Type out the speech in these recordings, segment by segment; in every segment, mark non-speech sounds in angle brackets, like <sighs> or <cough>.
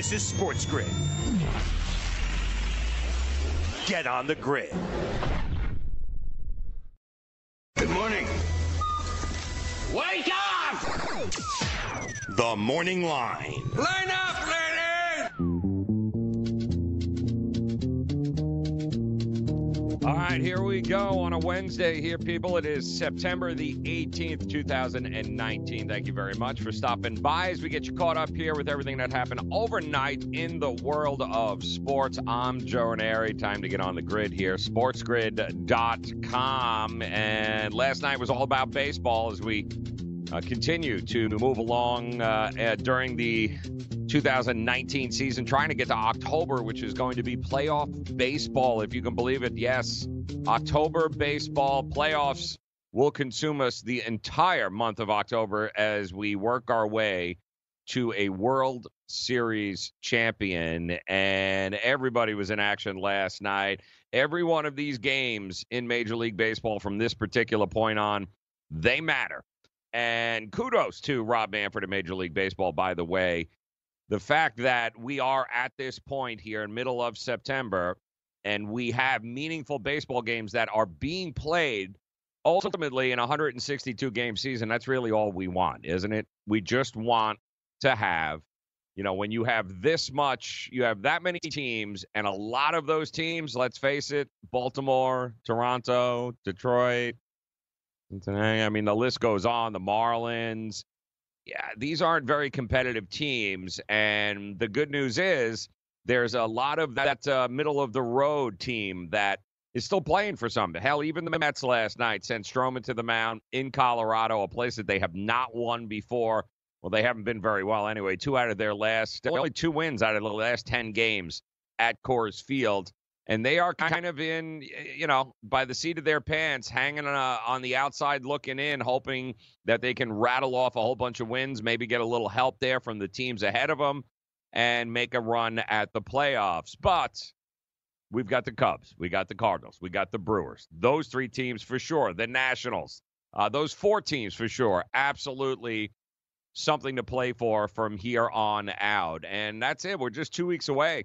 This is Sports Grid. Get on the grid. Good morning. Wake up! The Morning Line. Line up, ladies! All right, here we go on a Wednesday here, people. It is September the 18th, 2019. Thank you very much for stopping by as we get you caught up here with everything that happened overnight in the world of sports. I'm Joe Ranieri. Time to get on the grid here, sportsgrid.com. And last night was all about baseball as we uh, continue to move along uh, during the 2019 season, trying to get to October, which is going to be playoff baseball, if you can believe it. Yes, October baseball playoffs will consume us the entire month of October as we work our way to a World Series champion. And everybody was in action last night. Every one of these games in Major League Baseball from this particular point on, they matter. And kudos to Rob Manfred of Major League Baseball, by the way. The fact that we are at this point here in middle of September and we have meaningful baseball games that are being played ultimately in a 162 game season, that's really all we want, isn't it? We just want to have, you know, when you have this much, you have that many teams, and a lot of those teams, let's face it, Baltimore, Toronto, Detroit, I mean, the list goes on, the Marlins. Yeah, these aren't very competitive teams. And the good news is there's a lot of that uh, middle of the road team that is still playing for something. Hell, even the Mets last night sent Stroman to the mound in Colorado, a place that they have not won before. Well, they haven't been very well anyway. Two out of their last, only two wins out of the last 10 games at Coors Field. And they are kind of in, you know, by the seat of their pants, hanging uh, on the outside looking in, hoping that they can rattle off a whole bunch of wins, maybe get a little help there from the teams ahead of them and make a run at the playoffs. But we've got the Cubs, we got the Cardinals, we got the Brewers. Those three teams for sure. The Nationals, uh, those four teams for sure. Absolutely something to play for from here on out. And that's it. We're just two weeks away.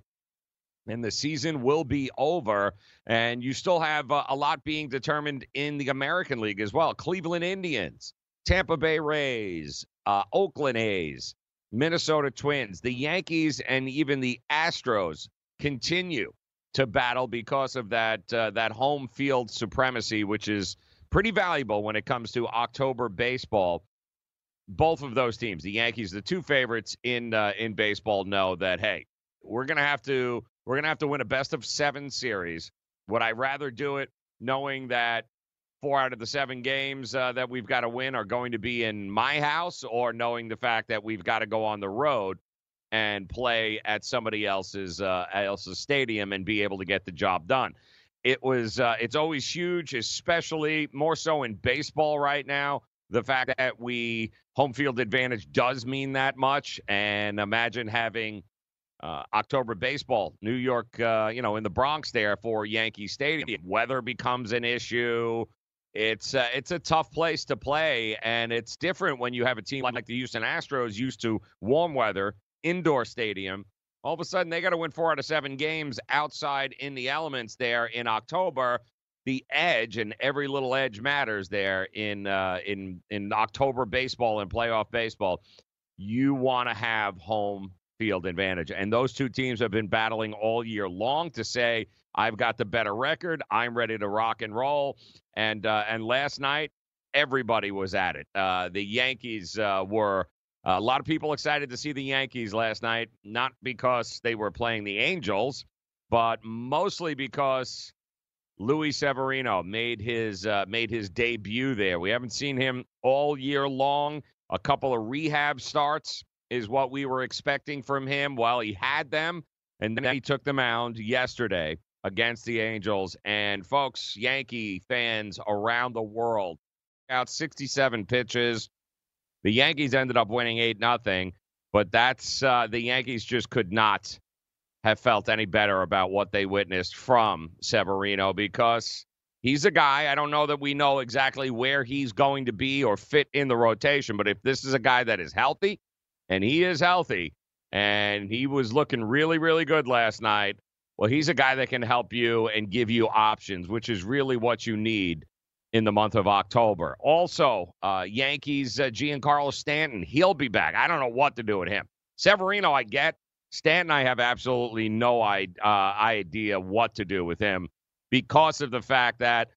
And the season will be over. And you still have uh, a lot being determined in the American League as well. Cleveland Indians, Tampa Bay Rays, uh, Oakland A's, Minnesota Twins, the Yankees, and even the Astros continue to battle because of that uh, that home field supremacy, which is pretty valuable when it comes to October baseball. Both of those teams, the Yankees, the two favorites in uh, in baseball, know that hey, we're gonna have to we're gonna have to win a best of seven series. Would I rather do it knowing that four out of the seven games uh, that we've got to win are going to be in my house, or knowing the fact that we've got to go on the road and play at somebody else's uh, else's stadium and be able to get the job done. It was uh, it's always huge, especially more so in baseball right now. The fact that we home field advantage does mean that much, and imagine having uh, October baseball, New York, uh, you know, in the Bronx there for Yankee Stadium. Weather becomes an issue. It's uh, it's a tough place to play, and it's different when you have a team like the Houston Astros used to warm weather indoor stadium. All of a sudden, they got to win four out of seven games outside in the elements there in October. The edge and every little edge matters there in uh, in in October baseball and playoff baseball. You want to have home field advantage, and those two teams have been battling all year long to say I've got the better record. I'm ready to rock and roll. And uh, and last night, everybody was at it. Uh, the Yankees uh, were a lot of people excited to see the Yankees last night, not because they were playing the Angels, but mostly because Luis Severino made his uh, made his debut there. We haven't seen him all year long. A couple of rehab starts is what we were expecting from him. Well, he had them, and then he took the mound yesterday against the Angels. And folks, Yankee fans around the world, out 67 pitches. The Yankees ended up winning 8 nothing, but that's uh, the Yankees just could not have felt any better about what they witnessed from Severino because he's a guy. I don't know that we know exactly where he's going to be or fit in the rotation, but if this is a guy that is healthy, and he is healthy, and he was looking really, really good last night, well, he's a guy that can help you and give you options, which is really what you need in the month of October. Also, uh, Yankees, uh, Giancarlo Stanton, he'll be back. I don't know what to do with him. Severino, I get. Stanton, I have absolutely no uh, idea what to do with him because of the fact that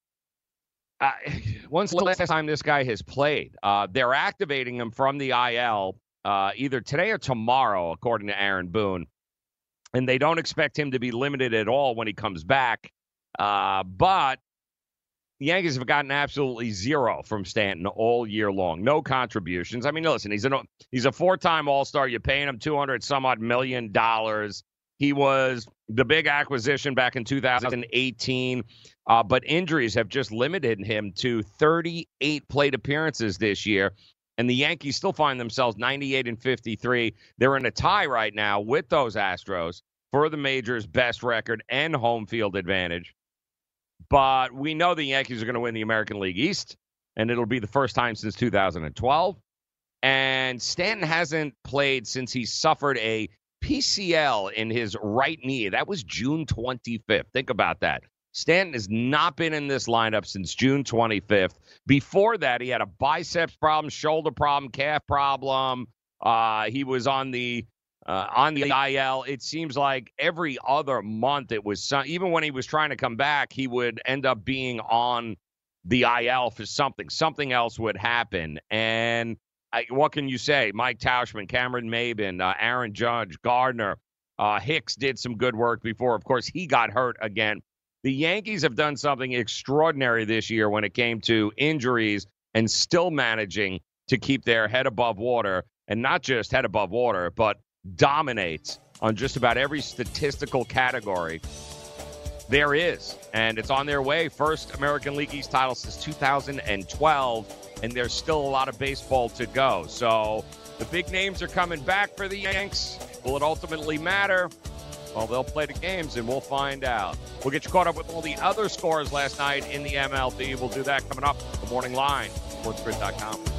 uh, <sighs> when's the last time this guy has played? Uh, they're activating him from the IL uh, either today or tomorrow, according to Aaron Boone. And they don't expect him to be limited at all when he comes back. Uh, but the Yankees have gotten absolutely zero from Stanton all year long. No contributions. I mean, listen, he's a he's a four-time All-Star. You're paying him 200 some odd million dollars. He was the big acquisition back in 2018, uh, but injuries have just limited him to 38 plate appearances this year. And the Yankees still find themselves 98 and 53. They're in a tie right now with those Astros for the major's best record and home field advantage. But we know the Yankees are going to win the American League East, and it'll be the first time since 2012. And Stanton hasn't played since he suffered a PCL in his right knee. That was June 25th. Think about that. Stanton has not been in this lineup since June 25th. Before that, he had a biceps problem, shoulder problem, calf problem. Uh, he was on the uh, on the IL. It seems like every other month it was some, even when he was trying to come back, he would end up being on the IL for something. Something else would happen, and I, what can you say? Mike Tauchman, Cameron Maybin, uh, Aaron Judge, Gardner, uh, Hicks did some good work before. Of course, he got hurt again. The Yankees have done something extraordinary this year when it came to injuries and still managing to keep their head above water. And not just head above water, but dominates on just about every statistical category there is. And it's on their way. First American League East title since 2012 and there's still a lot of baseball to go. So the big names are coming back for the Yanks. Will it ultimately matter? Well, they'll play the games and we'll find out. We'll get you caught up with all the other scores last night in the MLB. We'll do that coming up. The morning line, sportsgrid.com.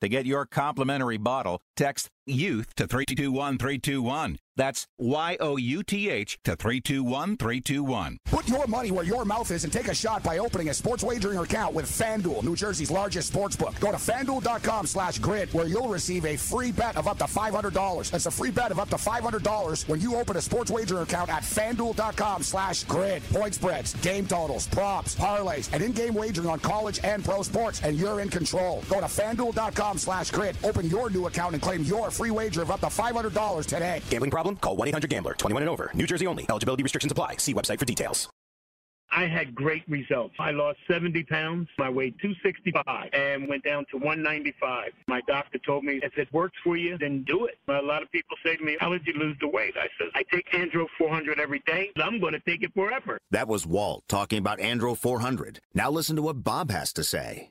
To get your complimentary bottle, text YOUTH to 321321. That's Y O U T H to 321321. Put your money where your mouth is and take a shot by opening a sports wagering account with FanDuel, New Jersey's largest sports book. Go to fanduel.com slash grid where you'll receive a free bet of up to $500. That's a free bet of up to $500 when you open a sports wagering account at fanduel.com slash grid. Point spreads, game totals, props, parlays, and in game wagering on college and pro sports, and you're in control. Go to fanduel.com FanDuel.com slash grid. Open your new account and claim your free wager of up to $500 today. Gambling problem? Call 1-800-GAMBLER. 21 and over. New Jersey only. Eligibility restrictions apply. See website for details. I had great results. I lost 70 pounds. I weighed 265 and went down to 195. My doctor told me, if it works for you, then do it. A lot of people say to me, how did you lose the weight? I said, I take Andro 400 every day. I'm going to take it forever. That was Walt talking about Andro 400. Now listen to what Bob has to say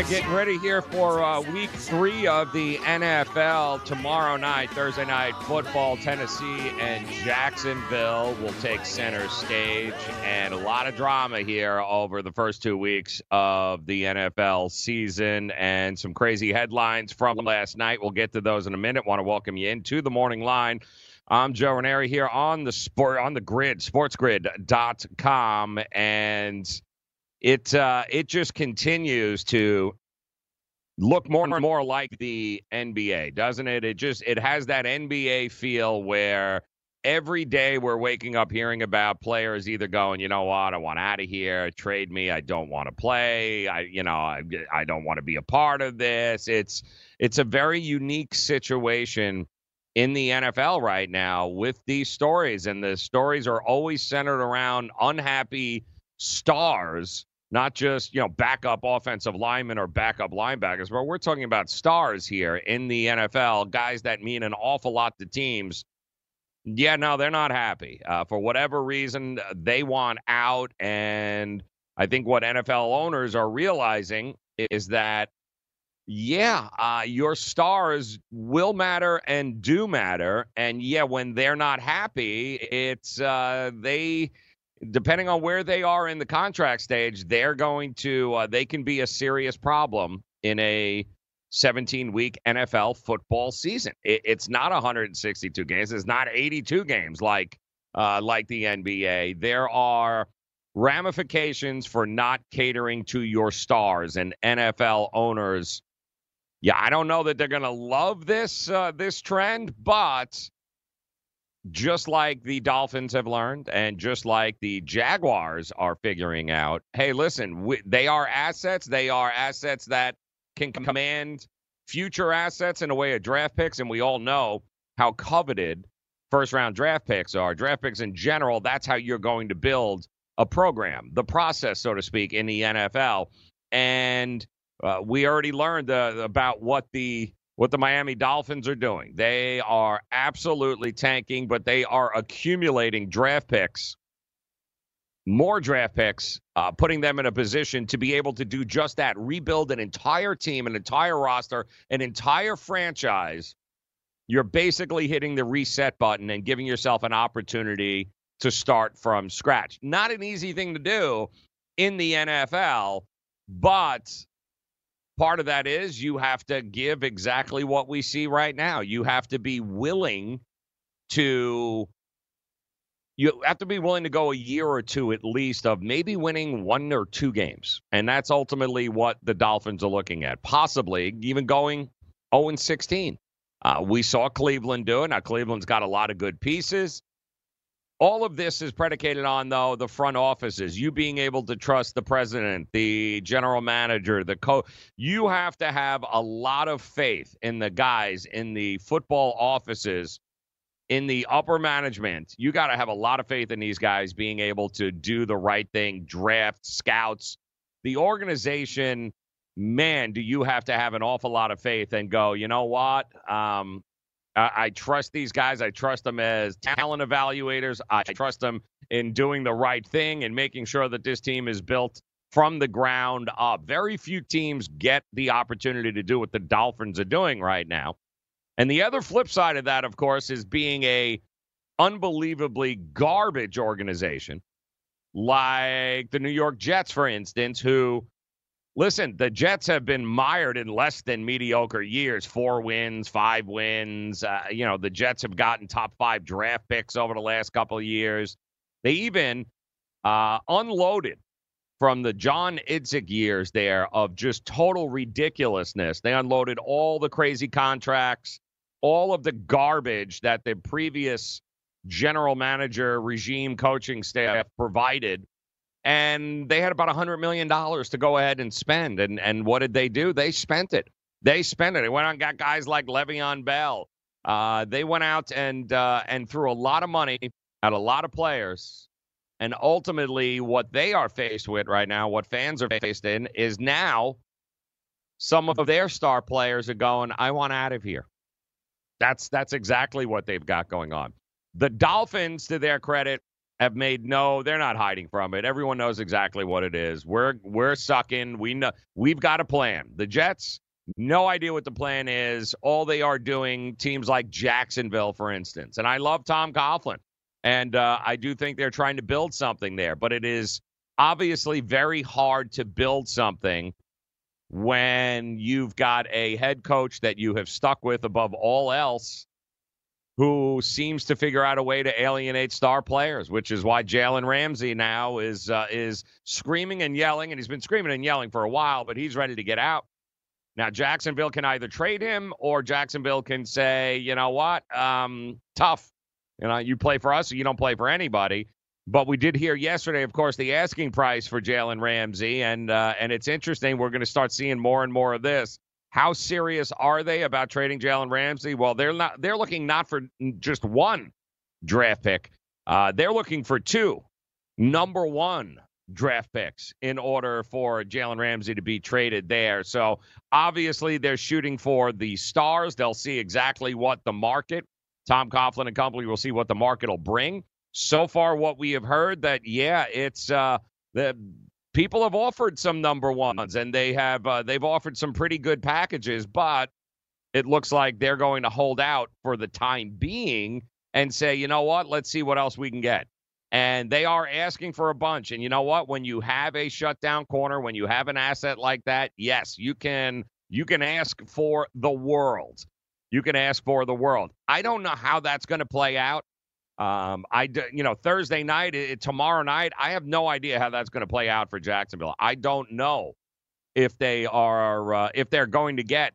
right, getting ready here for uh, week three of the NFL. Tomorrow night, Thursday night football, Tennessee and Jacksonville will take center stage. And a lot of drama here over the first two weeks of the NFL season and some crazy headlines from last night. We'll get to those in a minute. Want to welcome you into the morning line. I'm Joe Ranieri here on the sport on the grid, sportsgrid.com. And it uh, it just continues to look more and more like the NBA, doesn't it? It just it has that NBA feel where every day we're waking up hearing about players either going, you know what, I want out of here, trade me, I don't want to play, I you know, I, I don't want to be a part of this. It's it's a very unique situation in the NFL right now with these stories and the stories are always centered around unhappy stars not just you know backup offensive linemen or backup linebackers, but we're talking about stars here in the NFL, guys that mean an awful lot to teams. Yeah, no, they're not happy uh, for whatever reason. They want out, and I think what NFL owners are realizing is that yeah, uh, your stars will matter and do matter, and yeah, when they're not happy, it's uh, they depending on where they are in the contract stage, they're going to uh, they can be a serious problem in a 17 week NFL football season. It, it's not 162 games. It's not 82 games like uh, like the NBA. There are ramifications for not catering to your stars and NFL owners. Yeah, I don't know that they're going to love this uh, this trend, but just like the Dolphins have learned, and just like the Jaguars are figuring out, hey, listen, we, they are assets. They are assets that can command future assets in a way of draft picks. And we all know how coveted first round draft picks are. Draft picks in general, that's how you're going to build a program, the process, so to speak, in the NFL. And uh, we already learned uh, about what the what the Miami Dolphins are doing. They are absolutely tanking, but they are accumulating draft picks, more draft picks, uh, putting them in a position to be able to do just that rebuild an entire team, an entire roster, an entire franchise. You're basically hitting the reset button and giving yourself an opportunity to start from scratch. Not an easy thing to do in the NFL, but part of that is you have to give exactly what we see right now. You have to be willing to you have to be willing to go a year or two at least of maybe winning one or two games. And that's ultimately what the Dolphins are looking at. Possibly even going 0 16. Uh, we saw Cleveland do it. Now, Cleveland's got a lot of good pieces. All of this is predicated on, though, the front offices, you being able to trust the president, the general manager, the coach. You have to have a lot of faith in the guys in the football offices, in the upper management. You got to have a lot of faith in these guys being able to do the right thing, draft, scouts. The organization, man, do you have to have an awful lot of faith and go, you know what? Um, I trust these guys. I trust them as talent evaluators. I trust them in doing the right thing and making sure that this team is built from the ground up. Very few teams get the opportunity to do what the Dolphins are doing right now. And the other flip side of that, of course, is being a unbelievably garbage organization like the New York Jets, for instance, who listen, the Jets have been mired in less than mediocre years four wins, five wins. Uh, you know, the Jets have gotten top five draft picks over the last couple of years. They even uh, unloaded from the John Idzik years there of just total ridiculousness. They unloaded all the crazy contracts, all of the garbage that the previous general manager regime coaching staff provided and they had about a $100 million to go ahead and spend. And, and what did they do? They spent it. They spent it. They went out and got guys like Le'Veon Bell. Uh, they went out and, uh, and threw a lot of money at a lot of players. And ultimately, what they are faced with right now, what fans are faced in, is now some of their star players are going, I want out of here. That's that's exactly what they've got going on. The Dolphins, to their credit, have made no they're not hiding from it. Everyone knows exactly what it is. We're we're sucking. We know we've got a plan. The jets no idea what the plan is. All they are doing teams like jacksonville for instance. And i love tom coughlin. And uh, i do think they're trying to build something there. But it is obviously very hard to build something when you've got a head coach that you have stuck with above all else who seems to figure out a way to alienate star players, which is why Jalen Ramsey now is uh, is screaming and yelling, and he's been screaming and yelling for a while, but he's ready to get out. Now Jacksonville can either trade him or Jacksonville can say, you know what, um, tough. You know, you play for us or you don't play for anybody. But we did hear yesterday, of course, the asking price for Jalen Ramsey, and uh, and it's interesting. We're going to start seeing more and more of this. How serious are they about trading Jalen Ramsey? Well, they're not. They're looking not for just one draft pick. Uh, they're looking for two number one draft picks in order for Jalen Ramsey to be traded there. So obviously they're shooting for the stars. They'll see exactly what the market, Tom Coughlin and company will see what the market will bring. So far, what we have heard that yeah, it's uh, the people have offered some number ones and they have uh, they've offered some pretty good packages but it looks like they're going to hold out for the time being and say you know what? Let's see what else we can get. And they are asking for a bunch and you know what? When you have a shutdown corner when you have an asset like that yes you can you can ask for the world. You can ask for the world. I don't know how that's going to play out um, I, you know, Thursday night, it, tomorrow night, I have no idea how that's going to play out for Jacksonville. I don't know if they are, uh, if they're going to get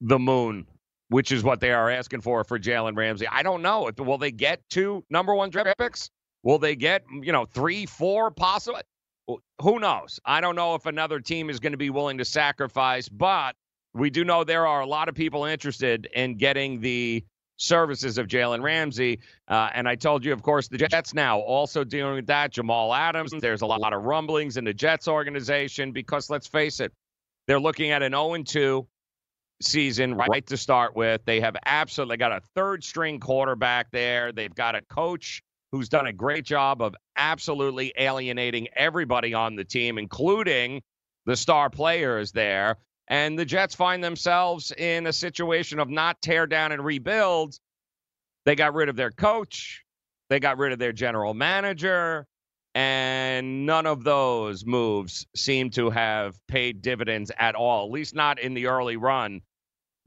the moon, which is what they are asking for for Jalen Ramsey. I don't know. If, Will they get two number one draft picks? Will they get, you know, three, four, possible? Who knows? I don't know if another team is going to be willing to sacrifice, but we do know there are a lot of people interested in getting the services of Jalen Ramsey. Uh, and I told you, of course, the Jets now also dealing with that. Jamal Adams, there's a lot of rumblings in the Jets organization because let's face it, they're looking at an 0 2 season right to start with. They have absolutely got a third string quarterback there. They've got a coach who's done a great job of absolutely alienating everybody on the team, including the star players there. And the Jets find themselves in a situation of not tear down and rebuild. They got rid of their coach, they got rid of their general manager, and none of those moves seem to have paid dividends at all, at least not in the early run.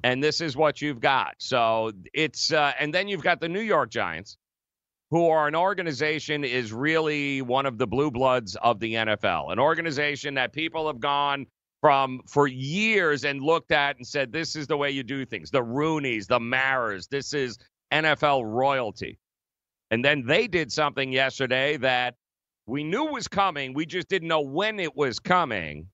And this is what you've got. So it's, uh, and then you've got the New York Giants, who are an organization is really one of the blue bloods of the NFL, an organization that people have gone from for years and looked at and said, this is the way you do things. The Rooneys, the Maras, this is NFL royalty. And then they did something yesterday that we knew was coming. We just didn't know when it was coming.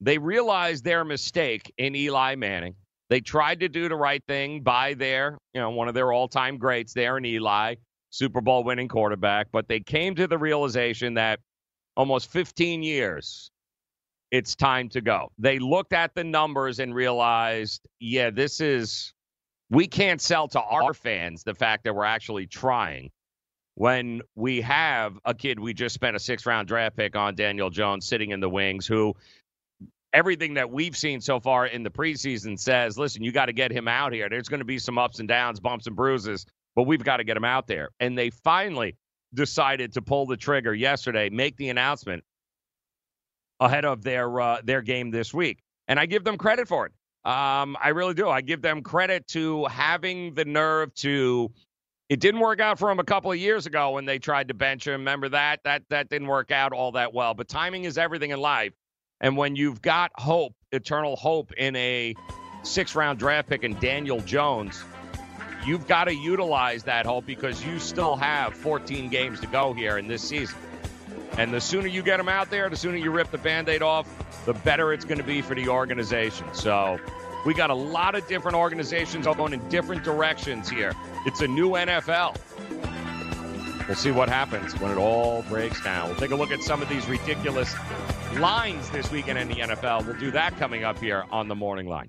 They realized their mistake in Eli Manning. They tried to do the right thing by their, you know, one of their all-time greats there in Eli, Super Bowl winning quarterback, but they came to the realization that almost 15 years it's time to go. They looked at the numbers and realized, yeah, this is, we can't sell to our fans the fact that we're actually trying. when we have a kid we just spent a six round draft pick on, Daniel Jones, sitting in the wings, who everything that we've seen so far in the preseason says, listen, you got to get him out here. There's going to be some ups and downs, bumps and bruises, but we've got to get him out there. And they finally decided to pull the trigger yesterday, make the announcement ahead of their uh, their game this week, and I give them credit for it. Um, I really do. I give them credit to having the nerve to. It didn't work out for him a couple of years ago when they tried to bench him. Remember that? That that didn't work out all that well. But timing is everything in life. And when you've got hope, eternal hope in a six round draft pick in Daniel Jones, you've got to utilize that hope because you still have 14 games to go here in this season. And the sooner you get them out there, the sooner you rip the band aid off, the better it's going to be for the organization. So we got a lot of different organizations going in different directions here. It's a new NFL. We'll see what happens when it all breaks down. We'll take a look at some of these ridiculous lines this weekend in the NFL. We'll do that coming up here on the morning line.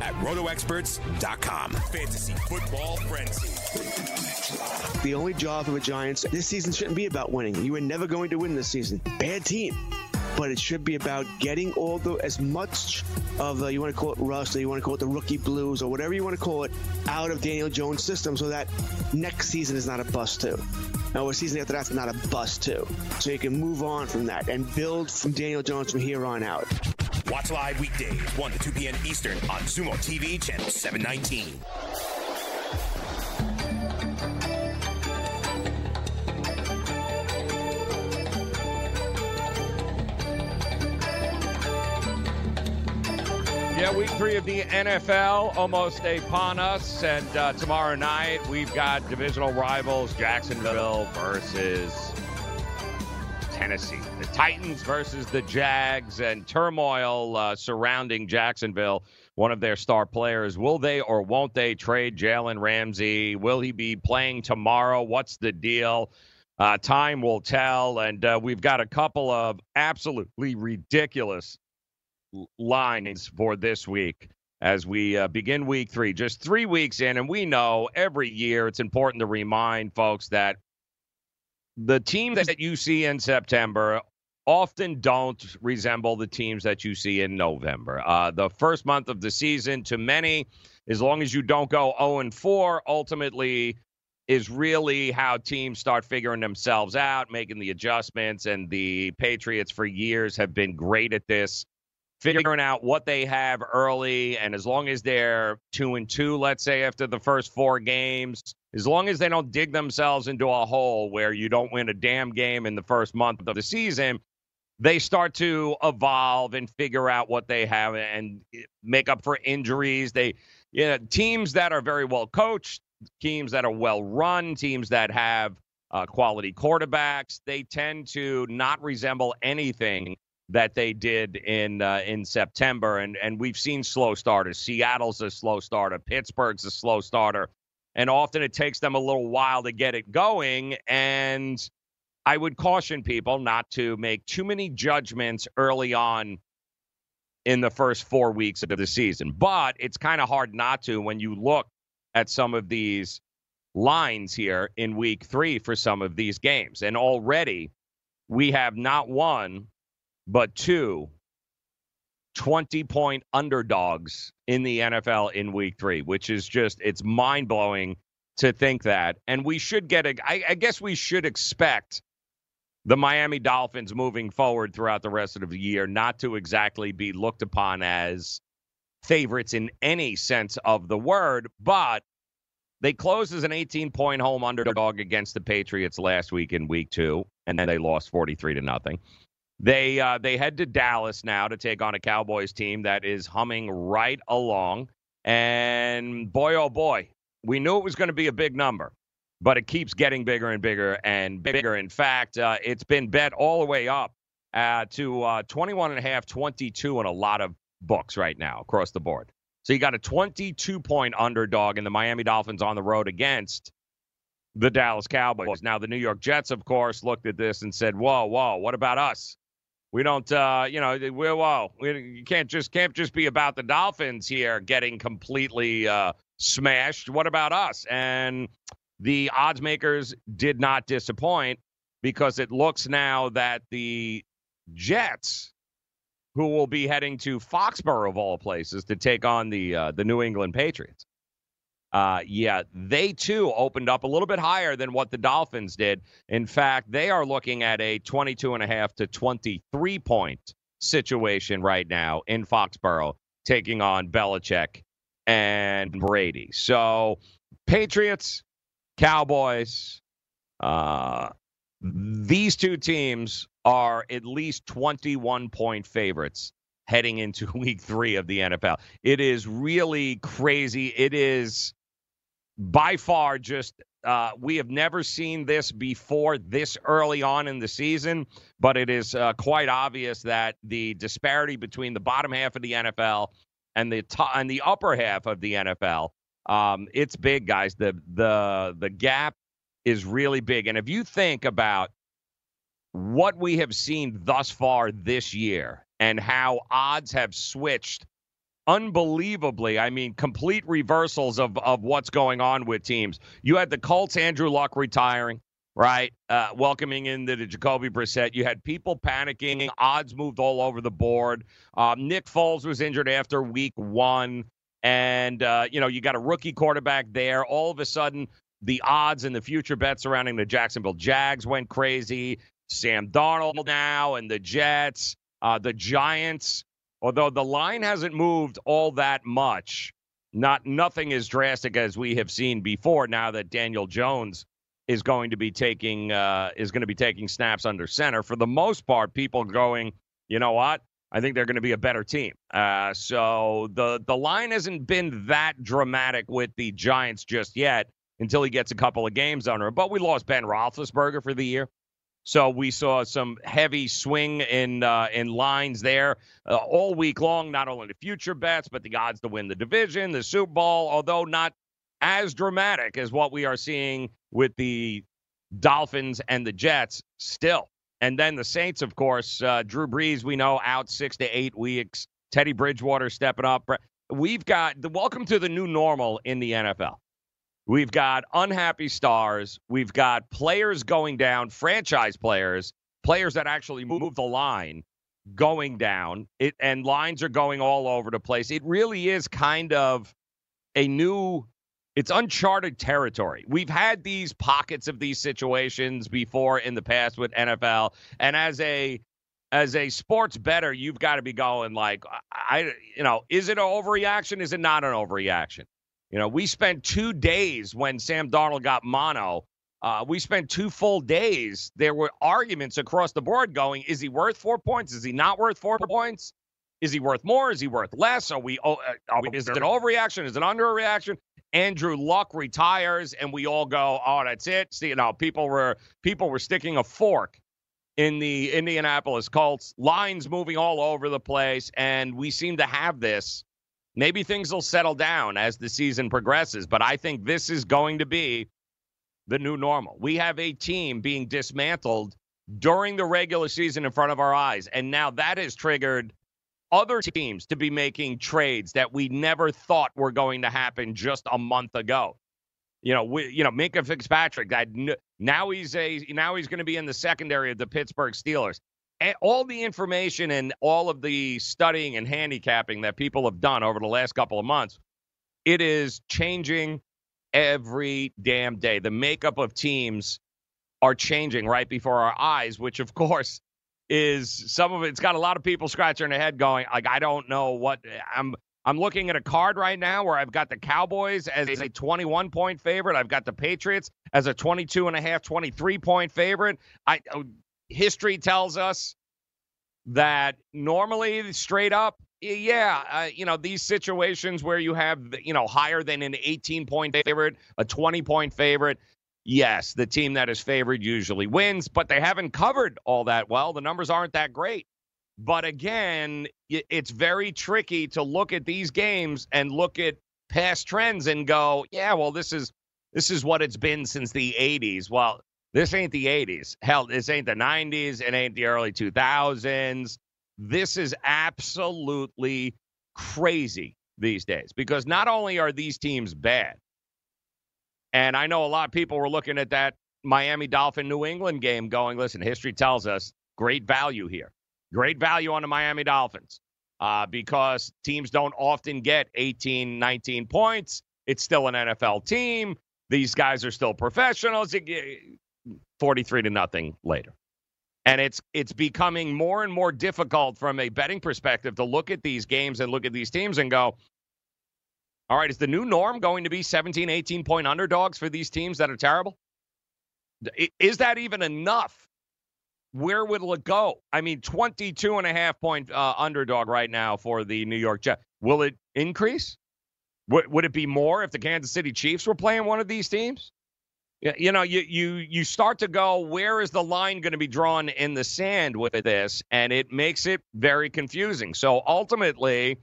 at rotoexperts.com. Fantasy football frenzy. The only job of the Giants this season shouldn't be about winning. You are never going to win this season. Bad team. But it should be about getting all the as much of the you want to call it rust or you want to call it the rookie blues or whatever you want to call it out of Daniel Jones' system so that next season is not a bust too. Now, a season after that's not a bust too. So you can move on from that and build from Daniel Jones from here on out. Watch live weekdays, 1 to 2 p.m. Eastern on Sumo TV, channel 719. Yeah, week three of the NFL almost upon us. And uh, tomorrow night, we've got divisional rivals Jacksonville versus Tennessee. The Titans versus the Jags and turmoil uh, surrounding Jacksonville. One of their star players. Will they or won't they trade Jalen Ramsey? Will he be playing tomorrow? What's the deal? Uh, time will tell. And uh, we've got a couple of absolutely ridiculous lines for this week as we uh, begin week three. Just three weeks in, and we know every year it's important to remind folks that the teams that you see in September often don't resemble the teams that you see in November. Uh, the first month of the season, to many, as long as you don't go 0 and 4, ultimately is really how teams start figuring themselves out, making the adjustments. And the Patriots, for years, have been great at this, figuring out what they have early. And as long as they're two and two, let's say, after the first four games, as long as they don't dig themselves into a hole where you don't win a damn game in the first month of the season, they start to evolve and figure out what they have and make up for injuries. They, you know, teams that are very well coached, teams that are well run, teams that have uh, quality quarterbacks, they tend to not resemble anything that they did in uh, in September. And and we've seen slow starters. Seattle's a slow starter. Pittsburgh's a slow starter. And often it takes them a little while to get it going. And I would caution people not to make too many judgments early on in the first four weeks of the season. But it's kind of hard not to when you look at some of these lines here in week three for some of these games. And already we have not one, but two 20 point underdogs in the NFL in week three, which is just, it's mind blowing to think that. And we should get a, I, I guess we should expect the Miami Dolphins moving forward throughout the rest of the year not to exactly be looked upon as favorites in any sense of the word, but they closed as an 18 point home underdog against the Patriots last week in week two, and then they lost 43 to nothing. They uh, they head to Dallas now to take on a Cowboys team that is humming right along. And boy, oh boy, we knew it was going to be a big number but it keeps getting bigger and bigger and bigger. In fact, uh, it's been bet all the way up uh, to uh, 21 and a half, 22 in a lot of books right now across the board. So you got a 22 point underdog in the Miami Dolphins on the road against the Dallas Cowboys. Now, the New York Jets, of course, looked at this and said, whoa, whoa, what about us? We don't, uh, you know, we, whoa, we, can't just can't just be about the Dolphins here getting completely uh, smashed. What about us? And the odds makers did not disappoint because it looks now that the Jets, who will be heading to Foxborough of all places to take on the uh, the New England Patriots, uh, yeah, they too opened up a little bit higher than what the Dolphins did. In fact, they are looking at a 22 and a half to 23 point situation right now in Foxborough, taking on Belichick and Brady. So, Patriots, Cowboys. Uh, these two teams are at least 21 point favorites heading into <laughs> week three of the NFL. It is really crazy. It is by far just, uh, we have never seen this before this early on in the season, but it is uh, quite obvious that the disparity between the bottom half of the NFL and the top and the upper half of the NFL um, it's big, guys. The the the gap is really big. And if you think about what we have seen thus far this year and how odds have switched unbelievably. I mean, complete reversals of, of what's going on with teams. You had the Colts, Andrew Luck retiring, right? Uh, welcoming in the Jacoby Brissett. You had people panicking. Odds moved all over the board. Um, Nick Foles was injured after week one and uh, you know you got a rookie quarterback there. All of a sudden, the odds and the future bets surrounding the Jacksonville Jags went crazy. Sam Darnold now and the Jets, uh, the Giants. Although the line hasn't moved all that much, not nothing as drastic as we have seen before. Now that Daniel Jones is going to be taking uh, is going to be taking snaps under center, for the most part, people going, you know what? I think they're going to be a better team. Uh, so the the line hasn't been that dramatic with the Giants just yet until he gets a couple of games under him. But we lost Ben Roethlisberger for the year, so we saw some heavy swing in uh, in lines there uh, all week long. Not only the future bets, but the odds to win the division, the Super Bowl, although not as dramatic as what we are seeing with the Dolphins and the Jets. Still, and then the Saints, of course, uh, Drew Brees, we know, out six to eight weeks. Teddy Bridgewater stepping up. We've got the welcome to the new normal in the NFL. We've got unhappy stars. We've got players going down, franchise players, players that actually move the line going down. It and lines are going all over the place. It really is kind of a new it's uncharted territory. We've had these pockets of these situations before in the past with NFL, and as a as a sports better, you've got to be going like, I, you know, is it an overreaction? Is it not an overreaction? You know, we spent two days when Sam Darnold got mono. Uh, we spent two full days. There were arguments across the board going, is he worth four points? Is he not worth four points? Is he worth more? Is he worth less? Are we, oh, are we is it an overreaction? Is it under a reaction? Andrew Luck retires, and we all go, "Oh, that's it." See, you know, people were people were sticking a fork in the Indianapolis Colts. Lines moving all over the place, and we seem to have this. Maybe things will settle down as the season progresses, but I think this is going to be the new normal. We have a team being dismantled during the regular season in front of our eyes, and now that has triggered other teams to be making trades that we never thought were going to happen just a month ago. You know, we, you know, Minkah Fitzpatrick. That now he's a now he's going to be in the secondary of the Pittsburgh Steelers. All the information and all of the studying and handicapping that people have done over the last couple of months, it is changing every damn day. The makeup of teams are changing right before our eyes, which of course is some of it, it's got a lot of people scratching their head going like I don't know what I'm I'm looking at a card right now where I've got the Cowboys as a 21 point favorite. I've got the Patriots as a 22 and a half, 23 point favorite. I uh, history tells us that normally straight up yeah, uh, you know, these situations where you have, you know, higher than an 18 point favorite, a 20 point favorite, yes, the team that is favored usually wins, but they haven't covered all that well. The numbers aren't that great. But again, it's very tricky to look at these games and look at past trends and go, yeah, well, this is this is what it's been since the 80s. Well, this ain't the 80s. Hell, this ain't the 90s. It ain't the early 2000s. This is absolutely crazy these days because not only are these teams bad, and I know a lot of people were looking at that Miami Dolphin New England game going, listen, history tells us great value here. Great value on the Miami Dolphins uh, because teams don't often get 18, 19 points. It's still an NFL team. These guys are still professionals. 43 to nothing later. And it's it's becoming more and more difficult from a betting perspective to look at these games and look at these teams and go, all right, is the new norm going to be 17, 18 point underdogs for these teams that are terrible? Is that even enough? Where would it go? I mean, 22 and a half point uh, underdog right now for the New York Jets. Will it increase? W- would it be more if the Kansas City Chiefs were playing one of these teams? You know, you you you start to go, where is the line going to be drawn in the sand with this? And it makes it very confusing. So ultimately,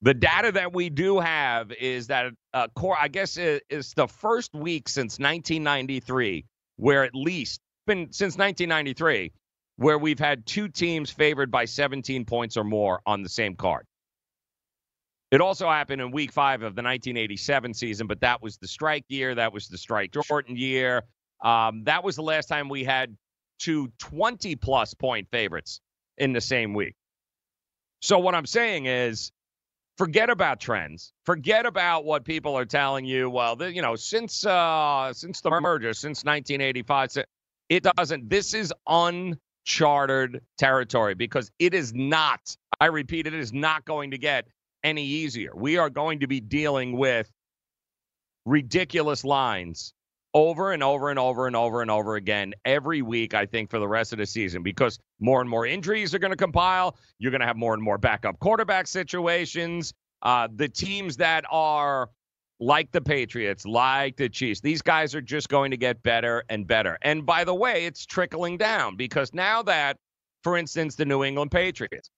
the data that we do have is that uh, core, I guess, it is the first week since 1993 where at least been since 1993 where we've had two teams favored by 17 points or more on the same card. It also happened in week five of the 1987 season, but that was the strike year. That was the strike Jordan year. Um, that was the last time we had two 20 plus point favorites in the same week. So, what I'm saying is, forget about trends. Forget about what people are telling you. Well, the, you know, since uh, since the merger, since 1985, it doesn't. This is uncharted territory because it is not. I repeat, it is not going to get any easier. We are going to be dealing with ridiculous lines over and over and over and over and over again every week, I think, for the rest of the season because more and more injuries are going to compile. You're going to have more and more backup quarterback situations. Uh, the teams that are like the Patriots, like the Chiefs, these guys are just going to get better and better. And by the way, it's trickling down because now that, for instance, the New England Patriots,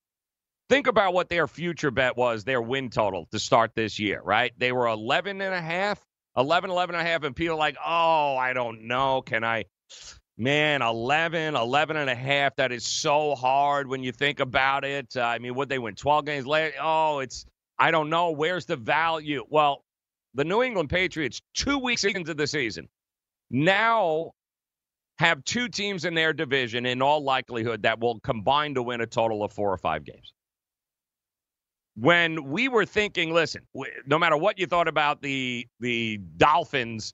think about what their future bet was, their win total to start this year, right? They were 11 and a half 11, 11 and a half, and people like, oh, I don't know. Can I? <sighs> Man, 11, 11 and a half. That is so hard when you think about it. Uh, I mean, would they win 12 games later? Oh, it's, I don't know. Where's the value? Well, the New England Patriots, two weeks into the season, now have two teams in their division, in all likelihood, that will combine to win a total of four or five games. When we were thinking, listen, no matter what you thought about the the Dolphins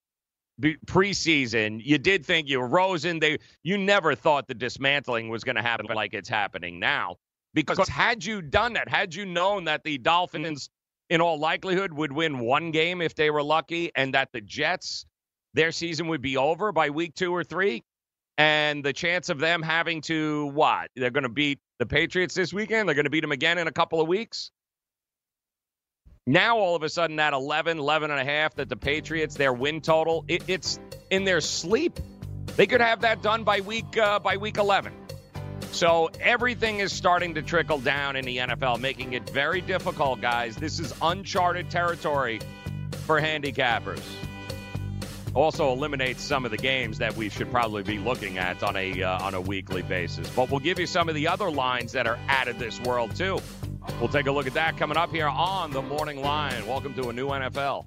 preseason, you did think you were Rosen. They, you never thought the dismantling was going to happen like it's happening now. Because had you done that, had you known that the Dolphins, in all likelihood, would win one game if they were lucky, and that the Jets, their season would be over by week two or three, and the chance of them having to what? They're going to beat the Patriots this weekend. They're going to beat them again in a couple of weeks. Now all of a sudden that 11, 11 and a half that the Patriots their win total it, it's in their sleep. They could have that done by week uh, by week 11. So everything is starting to trickle down in the NFL, making it very difficult, guys. This is uncharted territory for handicappers. Also eliminates some of the games that we should probably be looking at on a uh, on a weekly basis. But we'll give you some of the other lines that are out of this world too. We'll take a look at that coming up here on the Morning Line. Welcome to a new NFL.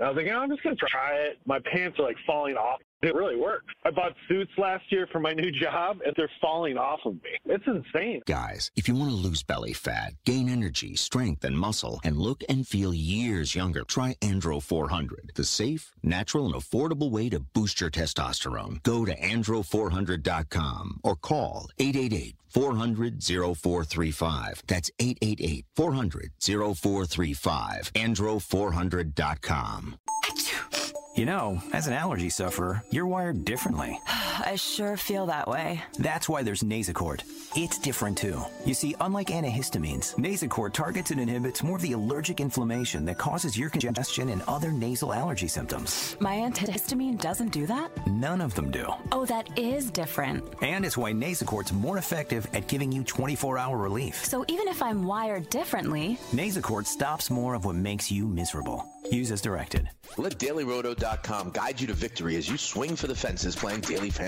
I was like, I'm just to try it. My pants are like falling off. It really works. I bought suits last year for my new <laughs> job, and they're falling off of me. It's insane. Guys, if you want to lose belly fat, gain energy, strength, and muscle, and look and feel years younger, try Andro 400, the safe, natural, and affordable way to boost your testosterone. Go to andro400.com or call 888 400 0435. That's 888 400 0435. Andro400.com. You know, as an allergy sufferer, you're wired differently. I sure feel that way. That's why there's Nasacort. It's different too. You see, unlike antihistamines, Nasacort targets and inhibits more of the allergic inflammation that causes your congestion and other nasal allergy symptoms. My antihistamine doesn't do that? None of them do. Oh, that is different. And it's why Nasacort's more effective at giving you 24 hour relief. So even if I'm wired differently, Nasacort stops more of what makes you miserable. Use as directed. Let DailyRoto.com guide you to victory as you swing for the fences playing daily fantasy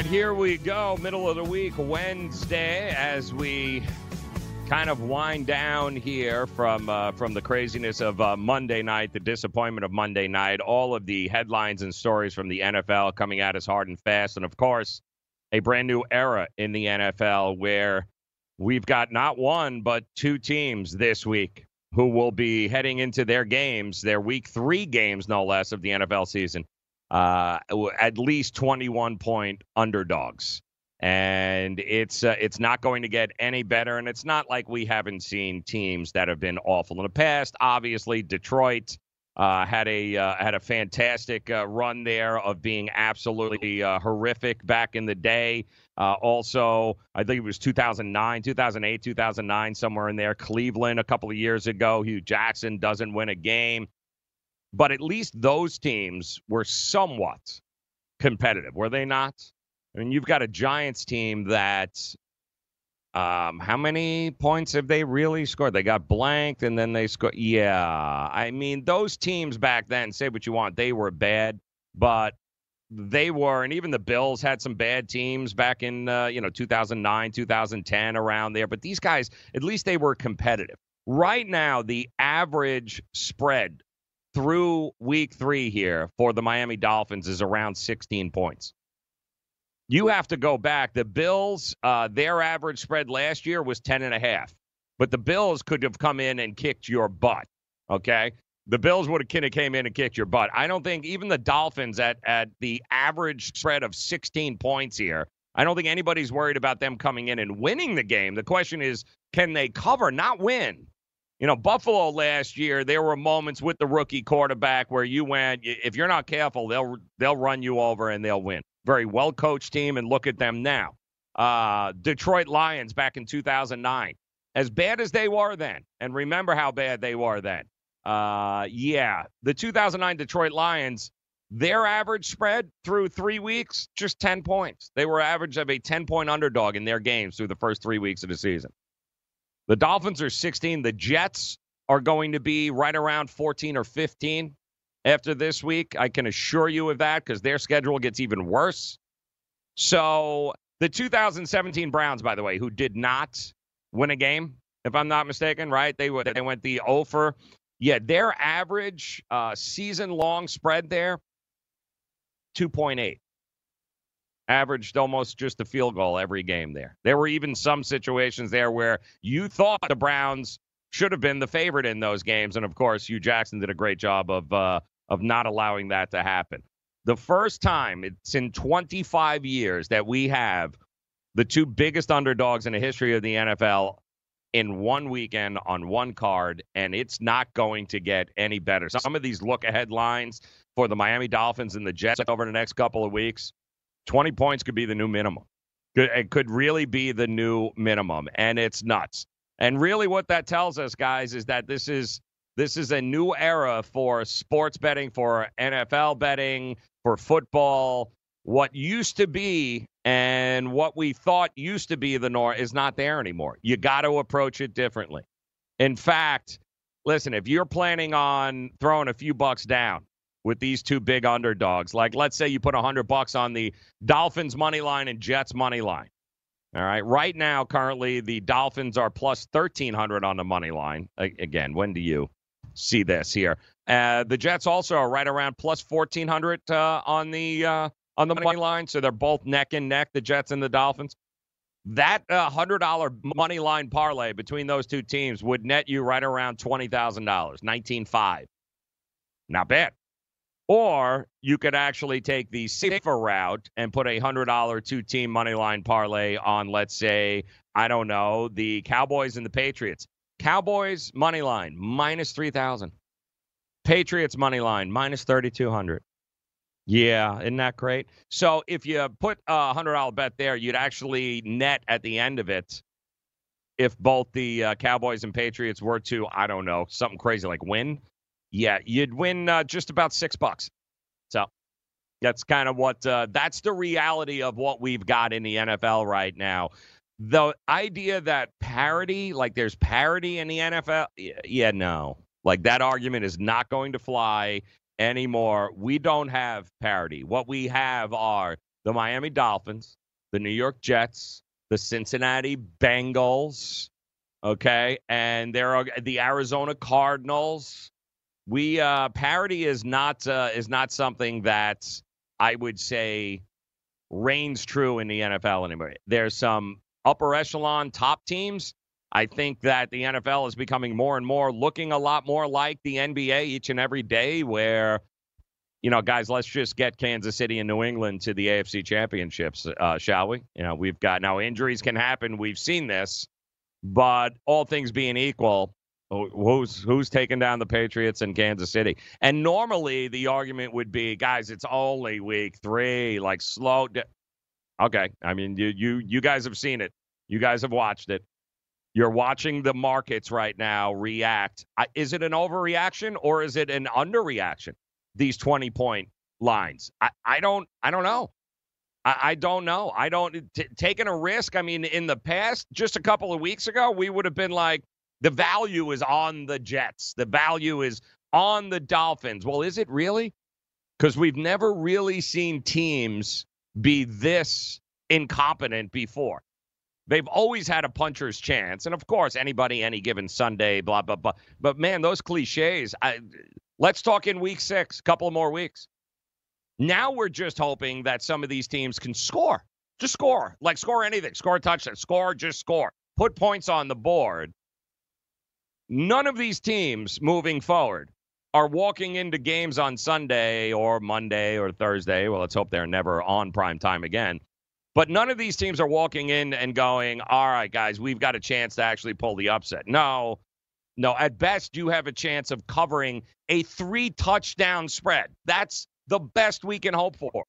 Right, here we go. Middle of the week, Wednesday, as we kind of wind down here from uh, from the craziness of uh, Monday night, the disappointment of Monday night, all of the headlines and stories from the NFL coming at us hard and fast, and of course, a brand new era in the NFL where we've got not one but two teams this week who will be heading into their games, their week three games, no less, of the NFL season uh, at least 21 point underdogs. And it's uh, it's not going to get any better. And it's not like we haven't seen teams that have been awful in the past. Obviously, Detroit uh, had a uh, had a fantastic uh, run there of being absolutely uh, horrific back in the day. Also, I think it was 2009, 2008, 2009, somewhere in there. Cleveland a couple of years ago. Hue Jackson doesn't win a game, but at least those teams were somewhat competitive, were they not? I mean, you've got a Giants team that um, how many points have they really scored? They got blanked and then they scored. Yeah, I mean those teams back then. Say what you want, they were bad, but they were, and even the Bills had some bad teams back in uh, you know 2009, 2010, around there. But these guys, at least they were competitive. Right now, the average spread through week three here for the Miami Dolphins is around 16 points you have to go back. The Bills, uh, their average spread last year was 10 and a half, but the Bills could have come in and kicked your butt. Okay. The Bills would have kind of came in and kicked your butt. I don't think even the Dolphins at, at the average spread of 16 points here, I don't think anybody's worried about them coming in and winning the game. The question is, can they cover, not win? You know, Buffalo last year, there were moments with the rookie quarterback where you went, if you're not careful, they'll they'll run you over and they'll win very well coached team, and look at them now. Uh, Detroit Lions back in 2009, as bad as they were then, and remember how bad they were then. Uh, yeah, the 2009 Detroit Lions, their average spread through three weeks, just 10 points. They were average of a 10 point underdog in their games through the first three weeks of the season. The Dolphins are 16. The Jets are going to be right around 14 or 15 after this week. I can assure you of that because their schedule gets even worse. So the 2017 Browns, by the way, who did not win a game, if I'm not mistaken, right? They they went the over. Yeah, their average uh, season long spread there, 2.8. Averaged almost just a field goal every game there. There were even some situations there where you thought the Browns should have been the favorite in those games. And of course, Hue Jackson did a great job of uh, of not allowing that to happen. The first time it's in 25 years that we have the two biggest underdogs in the history of the NFL in one weekend on one card, and it's not going to get any better. Some of these look ahead lines for the Miami Dolphins and the Jets over the next couple of weeks 20 points could be the new minimum. It could really be the new minimum, and it's nuts. And really, what that tells us, guys, is that this is this is a new era for sports betting, for NFL betting, for football. What used to be and what we thought used to be the norm is not there anymore. You got to approach it differently. In fact, listen, if you're planning on throwing a few bucks down with these two big underdogs, like let's say you put a hundred bucks on the Dolphins money line and Jets money line. All right. Right now, currently, the Dolphins are plus 1,300 on the money line. Again, when do you see this here. Uh, the Jets also are right around plus 1400 uh, on the uh, on the money line, so they're both neck and neck, the Jets and the Dolphins. That uh, hundred dollar money line parlay between those two teams would net you right around twenty thousand dollars, nineteen five. Not bad. Or you could actually take the safer route and put a hundred dollar two team money line parlay on, let's say, I don't know, the Cowboys and the Patriots. Cowboys money line minus 3000. Patriots money line minus 3200. Yeah, isn't that great? So if you put a $100 bet there, you'd actually net at the end of it if both the uh, Cowboys and Patriots were to, I don't know, something crazy like win. Yeah, you'd win uh, just about 6 bucks. So that's kind of what uh, that's the reality of what we've got in the NFL right now the idea that parity, like there's parity in the NFL, yeah, no. Like that argument is not going to fly anymore. We don't have parity. What we have are the Miami Dolphins, the New York Jets, the Cincinnati Bengals, okay, and there are the Arizona Cardinals. We uh, parity is not uh, is not something that I would say reigns true in the NFL anymore. There's some upper echelon top teams. I think that the NFL is becoming more and more looking a lot more like the NBA each and every day, where you know, guys, let's just get Kansas City and New England to the AFC championships, uh, shall we? You know, we've got now injuries can happen. We've seen this, but all things being equal, who's who's taking down the Patriots in Kansas City? And normally the argument would be, guys, it's only week three, like slow. okay, I mean, you you you guys have seen it. You guys have watched it. You're watching the markets right now react. Is it an overreaction or is it an underreaction? These 20 point lines. I, I don't I don't know. I, I don't know. I don't t- taking a risk. I mean, in the past, just a couple of weeks ago, we would have been like, the value is on the Jets. The value is on the Dolphins. Well, is it really? Because we've never really seen teams be this incompetent before. They've always had a puncher's chance. And of course, anybody, any given Sunday, blah, blah, blah. But man, those cliches, I, let's talk in week six, couple more weeks. Now we're just hoping that some of these teams can score. Just score. Like score anything. Score a touchdown. Score, just score. Put points on the board. None of these teams moving forward are walking into games on Sunday or Monday or Thursday. Well, let's hope they're never on prime time again but none of these teams are walking in and going, all right, guys, we've got a chance to actually pull the upset. No, no. At best, you have a chance of covering a three touchdown spread. That's the best we can hope for.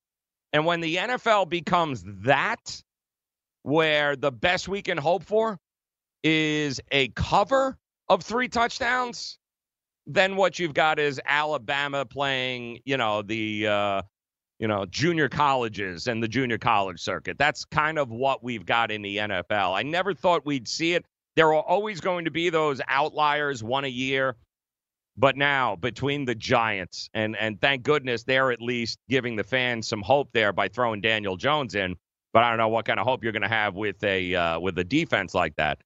And when the NFL becomes that, where the best we can hope for is a cover of three touchdowns, then what you've got is Alabama playing, you know, the uh, you know, junior colleges and the junior college circuit. That's kind of what we've got in the NFL. I never thought we'd see it. There are always going to be those outliers, one a year. But now, between the Giants, and, and thank goodness they're at least giving the fans some hope there by throwing Daniel Jones in. But I don't know what kind of hope you're going to have with a uh, with a defense like that.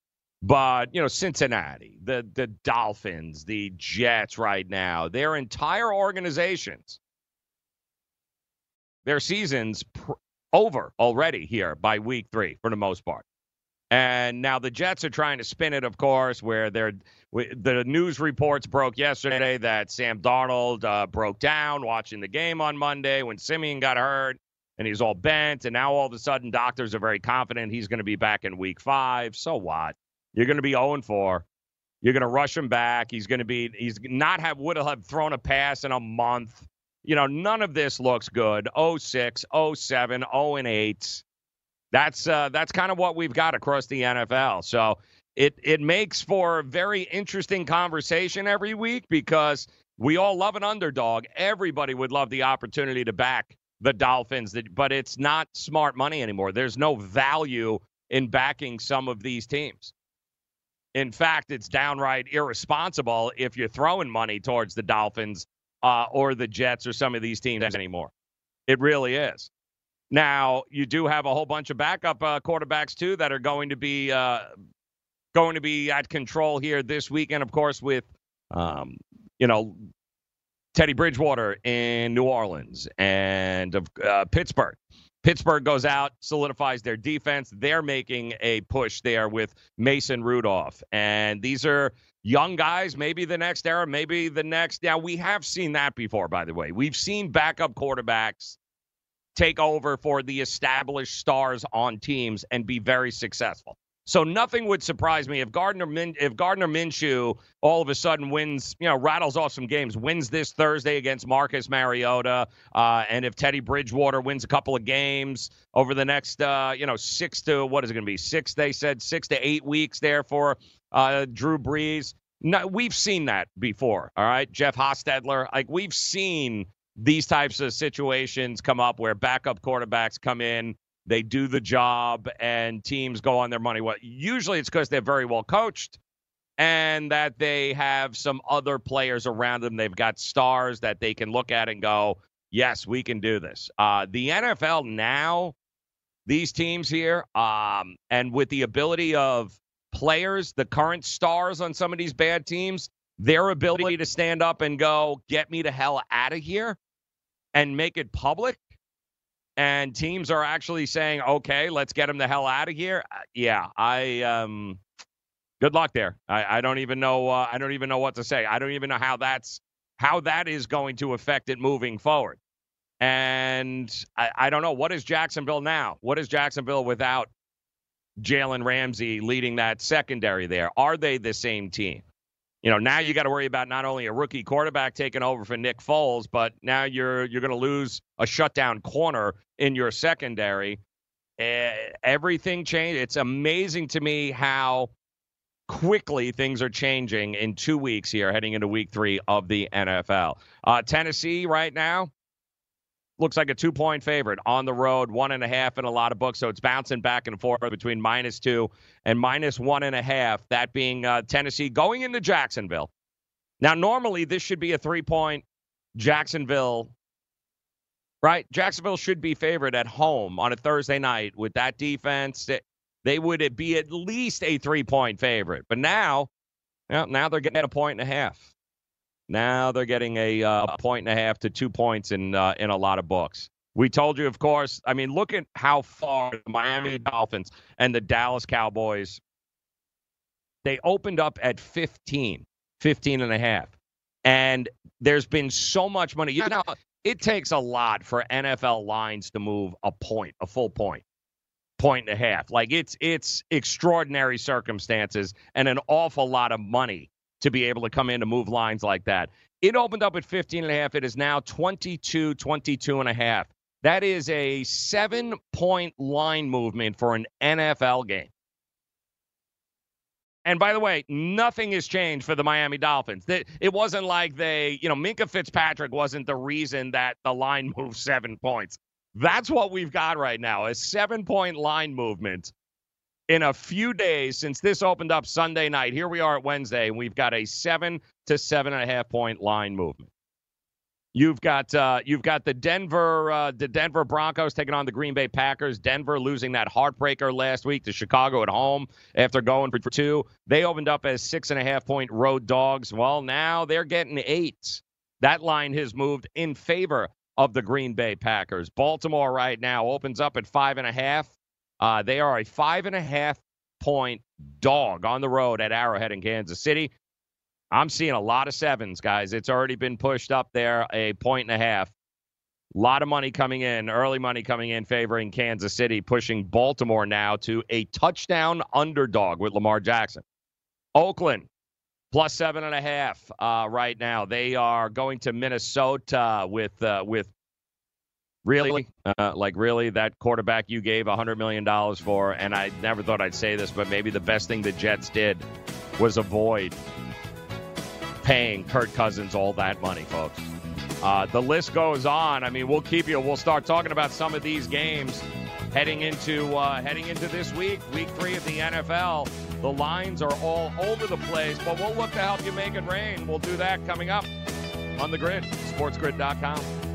But you know, Cincinnati, the the Dolphins, the Jets, right now, their entire organizations their season's pr- over already here by week three for the most part. And now the Jets are trying to spin it, of course, where they're the news reports broke yesterday that Sam Darnold uh, broke down watching the game on Monday when Siemian got hurt and he's all bent. And now all of a sudden, doctors are very confident he's going to be back in week five. So what? You're going to be 0 4. You're going to rush him back. He's going to be, he's not have, would have thrown a pass in a month you know, none of this looks good. 06, 07, 0 and 8. That's uh, that's kind of what we've got across the NFL. So it it makes for a very interesting conversation every week because we all love an underdog. Everybody would love the opportunity to back the Dolphins, but it's not smart money anymore. There's no value in backing some of these teams. In fact, it's downright irresponsible if you're throwing money towards the Dolphins uh, or the Jets or some of these teams anymore. It really is. Now you do have a whole bunch of backup uh, quarterbacks too that are going to be uh, going to be at control here this weekend, of course, with um, you know Teddy Bridgewater in New Orleans and uh, Pittsburgh. Pittsburgh goes out, solidifies their defense. They're making a push there with Mason Rudolph, and these are young guys, maybe the next era, maybe the next. Now, we have seen that before, by the way. We've seen backup quarterbacks take over for the established stars on teams and be very successful. So nothing would surprise me if Gardner Min- if Gardner Minshew all of a sudden wins, you know, rattles off some games, wins this Thursday against Marcus Mariota, uh, and if Teddy Bridgewater wins a couple of games over the next, uh, you know, six to what is it going to be? Six, they said, six to eight weeks there for uh, Drew Brees. No, we've seen that before. All right, Jeff Hostetler. Like we've seen these types of situations come up where backup quarterbacks come in, they do the job, and teams go on their money. Well, usually it's because they're very well coached and that they have some other players around them. They've got stars that they can look at and go, yes, we can do this. Uh, the NFL now, these teams here, um, and with the ability of players, the current stars on some of these bad teams, their ability to stand up and go, get me the hell out of here and make it public. And teams are actually saying, okay, let's get him the hell out of here. Uh, yeah, I, um, good luck there. I, I don't even know. Uh, I don't even know what to say. I don't even know how that's how that is going to affect it moving forward. And I, I don't know. What is Jacksonville now? What is Jacksonville without Jalen Ramsey leading that secondary there? Are they the same team? You know, now you got to worry about not only a rookie quarterback taking over for Nick Foles, but now you're you're going to lose a shutdown corner in your secondary. Everything changed. It's amazing to me how quickly things are changing in two weeks here, heading into week three of the NFL. Uh, Tennessee right now looks like a two point favorite on the road, one and a half in a lot of books. So it's bouncing back and forth between minus two and minus one and a half, that being uh, Tennessee going into Jacksonville. Now, normally this should be a three point Jacksonville, right? Jacksonville should be favored at home on a Thursday night with that defense. They would be at least a three point favorite. But now, now they're getting at a point and a half. Now they're getting a, uh, point and a half to two points in uh, in a lot of books. We told you, of course. I mean, look at how far the Miami Dolphins and the Dallas Cowboys. They opened up at 15, 15 and a half. And there's been so much money. You know, it takes a lot for NFL lines to move a point, a full point, point and a half. Like it's it's extraordinary circumstances and an awful lot of money to be able to come in to move lines like that. It opened up at 15 and a half. It is now 22, 22 and a half. That is a seven point line movement for an NFL game. And by the way, nothing has changed for the Miami Dolphins. It wasn't like they, you know, Minkah Fitzpatrick wasn't the reason that the line <laughs> moved seven points. That's what we've got right now a seven point line movement in a few days since this opened up Sunday night. Here we are at Wednesday, and we've got a seven to seven and a half point line movement. You've got uh, you've got the Denver uh, the Denver Broncos taking on the Green Bay Packers. Denver losing that heartbreaker last week to Chicago at home after going for two. They opened up as six and a half point road dogs. Well, now they're getting eight. That line has moved in favor of the Green Bay Packers. Baltimore right now opens up at five and a half. Uh, they are a five and a half point dog on the road at Arrowhead in Kansas City. I'm seeing a lot of sevens, guys. It's already been pushed up there a point and a half. A lot of money coming in, early money coming in, favoring Kansas City, pushing Baltimore now to a touchdown underdog with Lamar Jackson. Oakland, plus seven and a half uh, right now. They are going to Minnesota with uh, with Really? Uh, like, really? That quarterback you gave $100 million for, and I never thought I'd say this, but maybe the best thing the Jets did was avoid paying Kirk Cousins all that money, folks. Uh, the list goes on. I mean, we'll keep you. We'll start talking about some of these games heading into uh, heading into this week, week three of the NFL. The lines are all over the place, but we'll look to help you make it rain. We'll do that coming up on the grid, sportsgrid.com.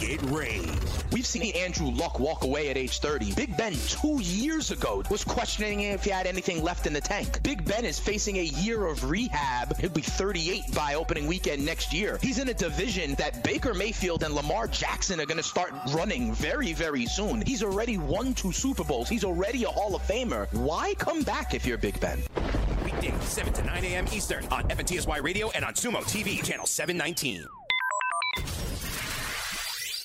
It rain. We've seen Andrew Luck walk away at age 30. Big Ben, two years ago, was questioning if he had anything left in the tank. Big Ben is facing a year of rehab. He'll be 38 by opening weekend next year. He's in a division that Baker Mayfield and Lamar Jackson are going to start running very, very soon. He's already won two Super Bowls. He's already a Hall of Famer. Why come back if you're Big Ben? Weekdays, 7 to 9 a.m. Eastern on FNTSY Radio and on Sumo TV, channel 719.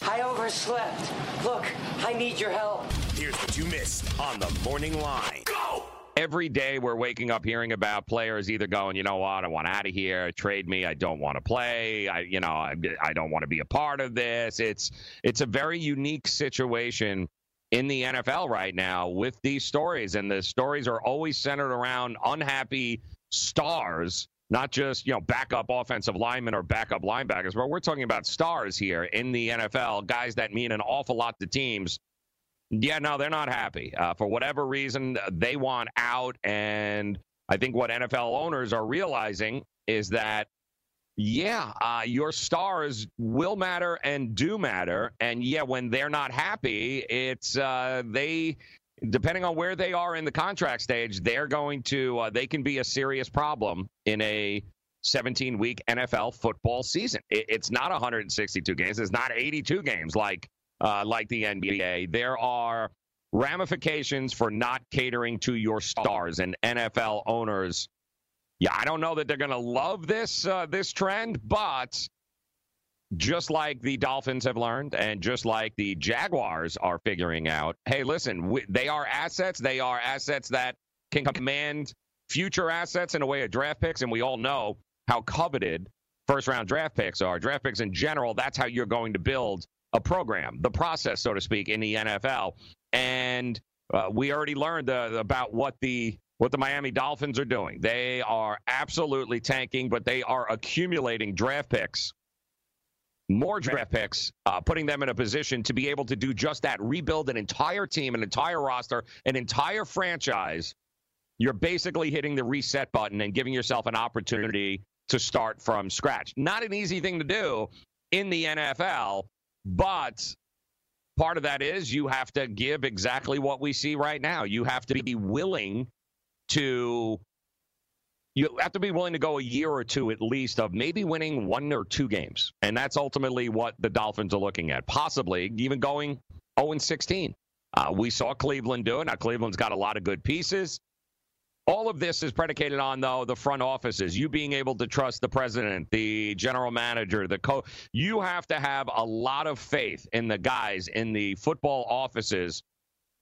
I overslept. Look, I need your help. Here's what you missed on the morning line. Go! Every day we're waking up hearing about players either going, you know what, I want out of here, trade me, I don't want to play, I, you know, I, I don't want to be a part of this. It's it's a very unique situation in the NFL right now with these stories, and the stories are always centered around unhappy stars not just you know backup offensive linemen or backup linebackers, but we're talking about stars here in the NFL, guys that mean an awful lot to teams. Yeah, no, they're not happy uh, for whatever reason. They want out, and I think what NFL owners are realizing is that. Yeah, uh, your stars will matter and do matter, and yeah, when they're not happy, it's uh, they depending on where they are in the contract stage, they're going to uh, they can be a serious problem in a 17 week NFL football season. It, it's not 162 games. It's not 82 games like uh, like the NBA. There are ramifications for not catering to your stars and NFL owners. Yeah, I don't know that they're going to love this uh, this trend, but just like the Dolphins have learned, and just like the Jaguars are figuring out, hey, listen, we, they are assets. They are assets that can command future assets in a way of draft picks, and we all know how coveted first round draft picks are. Draft picks in general, that's how you're going to build a program, the process, so to speak, in the NFL. And uh, we already learned uh, about what the what the Miami Dolphins are doing. They are absolutely tanking, but they are accumulating draft picks more draft picks, uh, putting them in a position to be able to do just that rebuild an entire team, an entire roster, an entire franchise. You're basically hitting the reset button and giving yourself an opportunity to start from scratch. Not an easy thing to do in the NFL, but part of that is you have to give exactly what we see right now. You have to be willing to you have to be willing to go a year or two at least of maybe winning one or two games. And that's ultimately what the Dolphins are looking at, possibly even going 0 16. Uh, we saw Cleveland do it. Now, Cleveland's got a lot of good pieces. All of this is predicated on, though, the front offices, you being able to trust the president, the general manager, the coach. You have to have a lot of faith in the guys in the football offices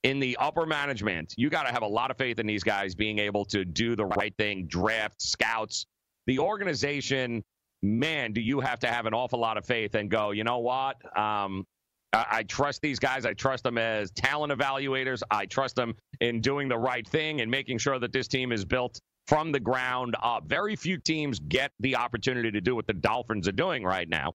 in the upper management, you got to have a lot of faith in these guys being able to do the right thing, draft scouts. The organization, man, do you have to have an awful lot of faith and go, you know what? Um, I, I trust these guys. I trust them as talent evaluators. I trust them in doing the right thing and making sure that this team is built from the ground up. Very few teams get the opportunity to do what the Dolphins are doing right now.